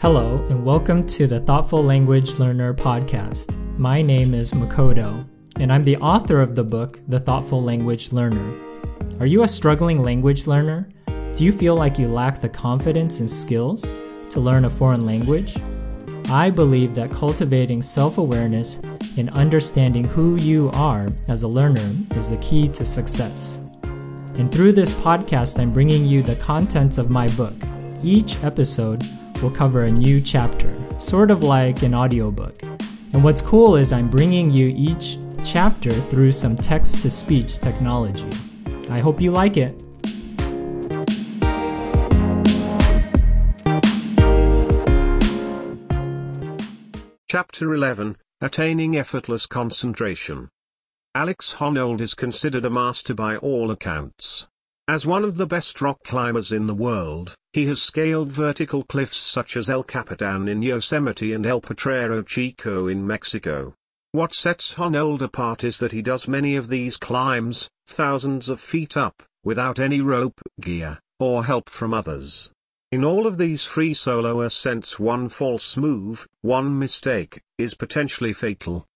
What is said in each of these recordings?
Hello, and welcome to the Thoughtful Language Learner podcast. My name is Makoto, and I'm the author of the book, The Thoughtful Language Learner. Are you a struggling language learner? Do you feel like you lack the confidence and skills to learn a foreign language? I believe that cultivating self awareness and understanding who you are as a learner is the key to success. And through this podcast, I'm bringing you the contents of my book. Each episode will cover a new chapter, sort of like an audiobook. And what's cool is I'm bringing you each chapter through some text to speech technology. I hope you like it. Chapter 11 Attaining Effortless Concentration. Alex Honnold is considered a master by all accounts. As one of the best rock climbers in the world, he has scaled vertical cliffs such as El Capitan in Yosemite and El Potrero Chico in Mexico. What sets Honnold apart is that he does many of these climbs, thousands of feet up, without any rope, gear, or help from others. In all of these free solo ascents one false move, one mistake, is potentially fatal.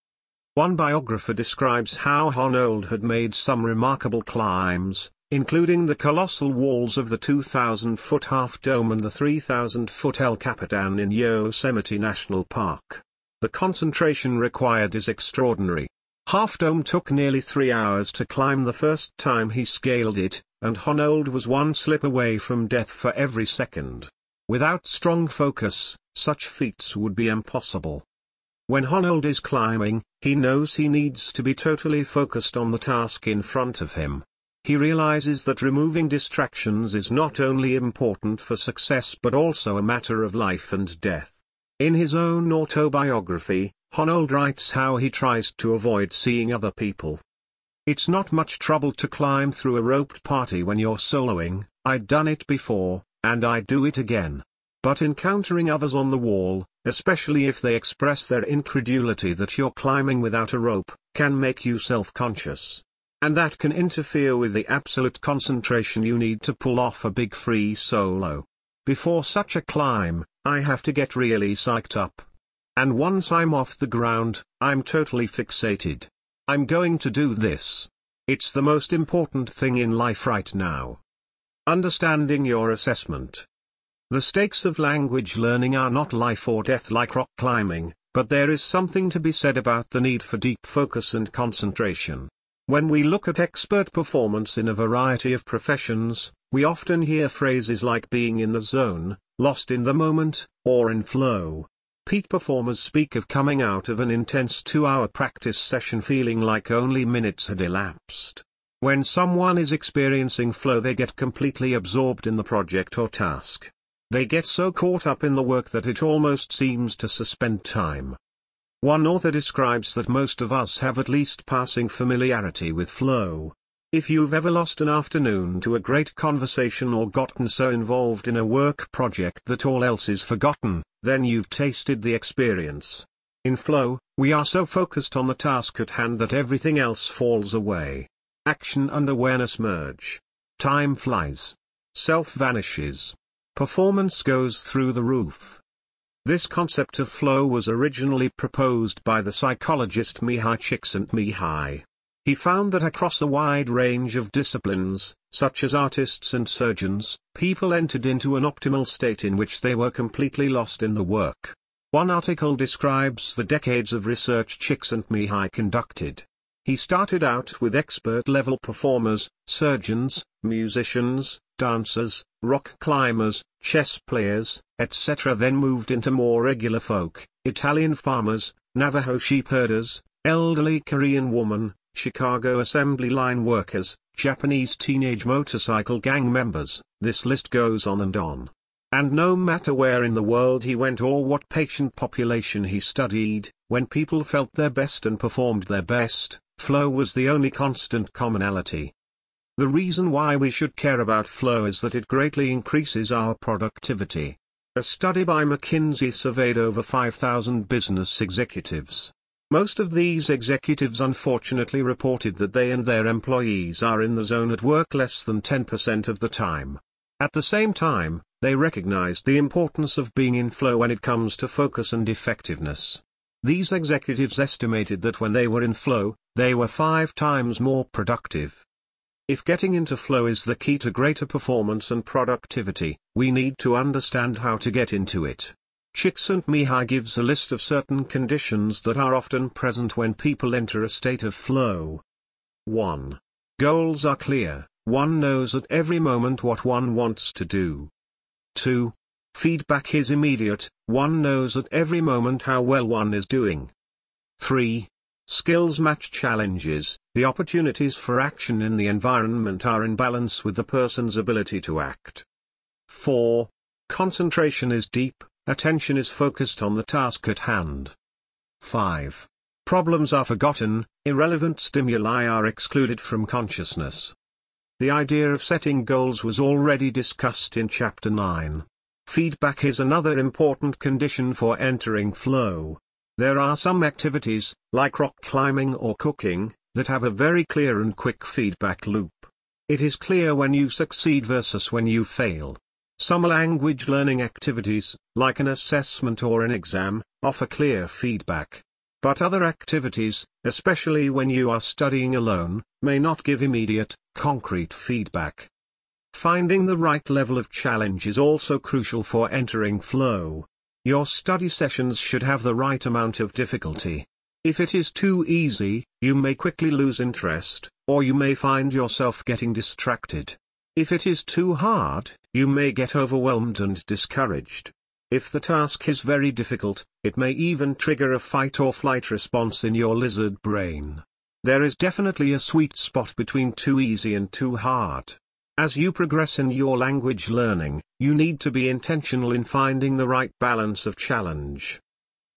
One biographer describes how Honnold had made some remarkable climbs, including the colossal walls of the 2,000-foot Half Dome and the 3,000-foot El Capitan in Yosemite National Park. The concentration required is extraordinary. Half Dome took nearly three hours to climb the first time he scaled it, and Honnold was one slip away from death for every second. Without strong focus, such feats would be impossible. When Honnold is climbing, he knows he needs to be totally focused on the task in front of him. He realizes that removing distractions is not only important for success but also a matter of life and death. In his own autobiography, Honnold writes how he tries to avoid seeing other people. It's not much trouble to climb through a roped party when you're soloing, I'd done it before, and I do it again. But encountering others on the wall, especially if they express their incredulity that you're climbing without a rope, can make you self-conscious. And that can interfere with the absolute concentration you need to pull off a big free solo. Before such a climb, I have to get really psyched up. And once I'm off the ground, I'm totally fixated. I'm going to do this. It's the most important thing in life right now. Understanding your assessment. The stakes of language learning are not life or death like rock climbing, but there is something to be said about the need for deep focus and concentration. When we look at expert performance in a variety of professions, we often hear phrases like being in the zone, lost in the moment, or in flow. Peak performers speak of coming out of an intense two-hour practice session feeling like only minutes had elapsed. When someone is experiencing flow they get completely absorbed in the project or task. They get so caught up in the work that it almost seems to suspend time. One author describes that most of us have at least passing familiarity with flow. If you've ever lost an afternoon to a great conversation or gotten so involved in a work project that all else is forgotten, then you've tasted the experience. In flow, we are so focused on the task at hand that everything else falls away. Action and awareness merge. Time flies. Self vanishes. Performance goes through the roof. This concept of flow was originally proposed by the psychologist Mihai Csikszentmihalyi. He found that across a wide range of disciplines, such as artists and surgeons, people entered into an optimal state in which they were completely lost in the work. One article describes the decades of research Csikszentmihalyi conducted. He started out with expert-level performers, surgeons, musicians, dancers, rock climbers, chess players, etc. then moved into more regular folk, Italian farmers, Navajo sheep herders, elderly Korean woman, Chicago assembly line workers, Japanese teenage motorcycle gang members, this list goes on and on. And no matter where in the world he went or what patient population he studied, when people felt their best and performed their best, flow was the only constant commonality. The reason why we should care about flow is that it greatly increases our productivity. A study by McKinsey surveyed over 5,000 business executives. Most of these executives unfortunately reported that they and their employees are in the zone at work less than 10% of the time. At the same time, they recognized the importance of being in flow when it comes to focus and effectiveness. These executives estimated that when they were in flow, they were five times more productive. If getting into flow is the key to greater performance and productivity, we need to understand how to get into it. Csikszentmihalyi gives a list of certain conditions that are often present when people enter a state of flow. 1. Goals are clear, one knows at every moment what one wants to do. 2. Feedback is immediate, one knows at every moment how well one is doing. 3. Skills match challenges, the opportunities for action in the environment are in balance with the person's ability to act. 4. Concentration is deep, attention is focused on the task at hand. 5. Problems are forgotten, irrelevant stimuli are excluded from consciousness. The idea of setting goals was already discussed in Chapter 9. Feedback is another important condition for entering flow. There are some activities, like rock climbing or cooking, that have a very clear and quick feedback loop. It is clear when you succeed versus when you fail. Some language learning activities, like an assessment or an exam, offer clear feedback. But other activities, especially when you are studying alone, may not give immediate, concrete feedback. Finding the right level of challenge is also crucial for entering flow. Your study sessions should have the right amount of difficulty. If it is too easy, you may quickly lose interest, or you may find yourself getting distracted. If it is too hard, you may get overwhelmed and discouraged. If the task is very difficult, it may even trigger a fight or flight response in your lizard brain. There is definitely a sweet spot between too easy and too hard. As you progress in your language learning, you need to be intentional in finding the right balance of challenge.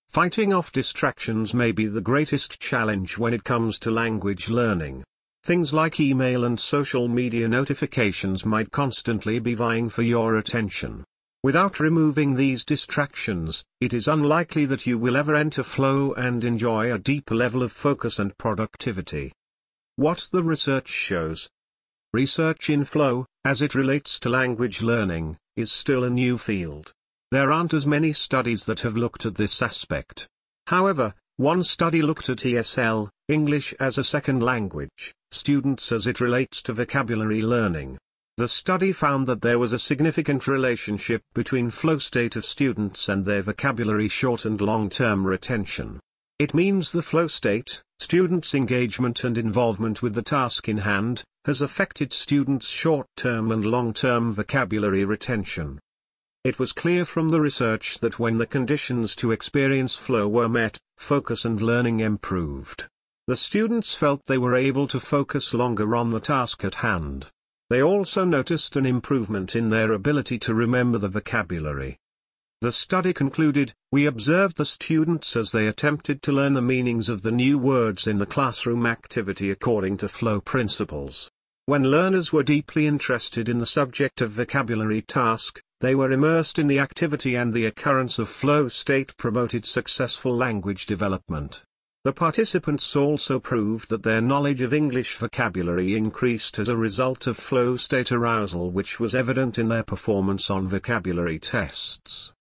Fighting off distractions may be the greatest challenge when it comes to language learning. Things like email and social media notifications might constantly be vying for your attention. Without removing these distractions, it is unlikely that you will ever enter flow and enjoy a deeper level of focus and productivity. What the research shows. Research in flow, as it relates to language learning, is still a new field. There aren't as many studies that have looked at this aspect. However, one study looked at ESL, English as a second language, students as it relates to vocabulary learning. The study found that there was a significant relationship between flow state of students and their vocabulary short and long-term retention. It means the flow state, students' engagement and involvement with the task in hand, has affected students' short-term and long-term vocabulary retention. It was clear from the research that when the conditions to experience flow were met, focus and learning improved. The students felt they were able to focus longer on the task at hand. They also noticed an improvement in their ability to remember the vocabulary. The study concluded, we observed the students as they attempted to learn the meanings of the new words in the classroom activity according to flow principles. When learners were deeply interested in the subject of vocabulary task, they were immersed in the activity and the occurrence of flow state promoted successful language development. The participants also proved that their knowledge of English vocabulary increased as a result of flow state arousal which was evident in their performance on vocabulary tests.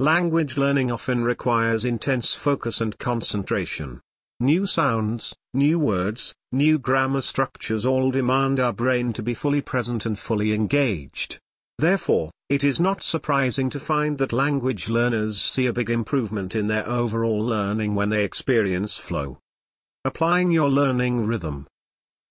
Language learning often requires intense focus and concentration. New sounds, new words, new grammar structures all demand our brain to be fully present and fully engaged. Therefore, it is not surprising to find that language learners see a big improvement in their overall learning when they experience flow. Applying your learning rhythm.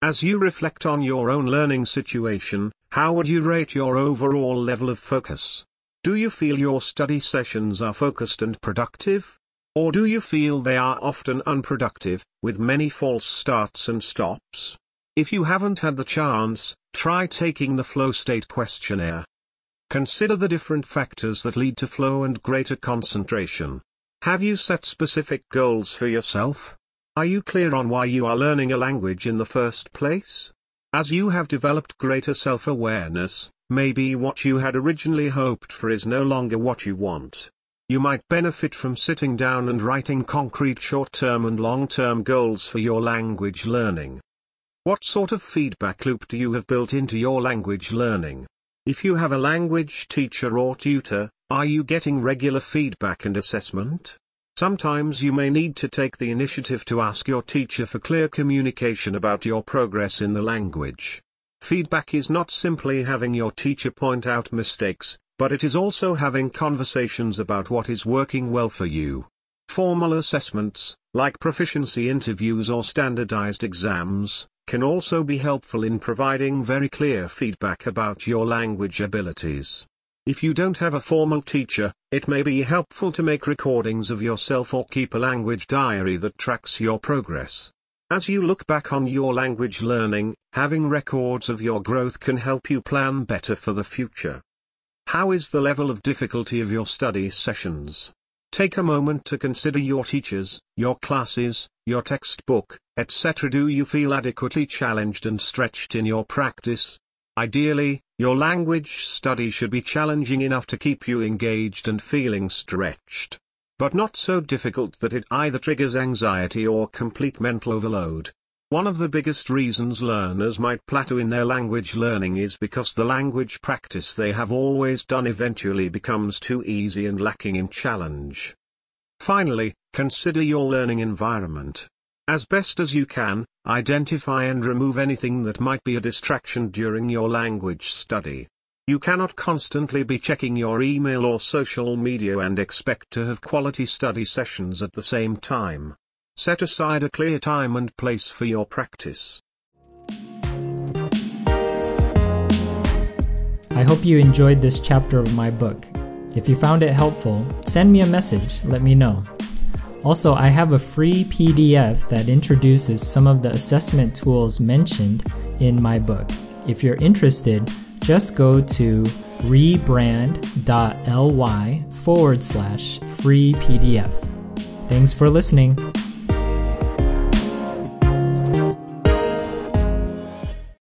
As you reflect on your own learning situation, how would you rate your overall level of focus? Do you feel your study sessions are focused and productive? Or do you feel they are often unproductive, with many false starts and stops? If you haven't had the chance, try taking the flow state questionnaire. Consider the different factors that lead to flow and greater concentration. Have you set specific goals for yourself? Are you clear on why you are learning a language in the first place? As you have developed greater self-awareness, maybe what you had originally hoped for is no longer what you want. You might benefit from sitting down and writing concrete short-term and long-term goals for your language learning. What sort of feedback loop do you have built into your language learning? If you have a language teacher or tutor, are you getting regular feedback and assessment? Sometimes you may need to take the initiative to ask your teacher for clear communication about your progress in the language. Feedback is not simply having your teacher point out mistakes, but it is also having conversations about what is working well for you. Formal assessments, like proficiency interviews or standardized exams, can also be helpful in providing very clear feedback about your language abilities. If you don't have a formal teacher, it may be helpful to make recordings of yourself or keep a language diary that tracks your progress. As you look back on your language learning, having records of your growth can help you plan better for the future. How is the level of difficulty of your study sessions? Take a moment to consider your teachers, your classes, your textbook, etc. Do you feel adequately challenged and stretched in your practice? Ideally, your language study should be challenging enough to keep you engaged and feeling stretched. But not so difficult that it either triggers anxiety or complete mental overload. One of the biggest reasons learners might plateau in their language learning is because the language practice they have always done eventually becomes too easy and lacking in challenge. Finally, consider your learning environment. As best as you can, identify and remove anything that might be a distraction during your language study. You cannot constantly be checking your email or social media and expect to have quality study sessions at the same time. Set aside a clear time and place for your practice. I hope you enjoyed this chapter of my book. If you found it helpful, send me a message, let me know. Also, I have a free PDF that introduces some of the assessment tools mentioned in my book. If you're interested, just go to rebrand.ly forward slash free PDF. Thanks for listening.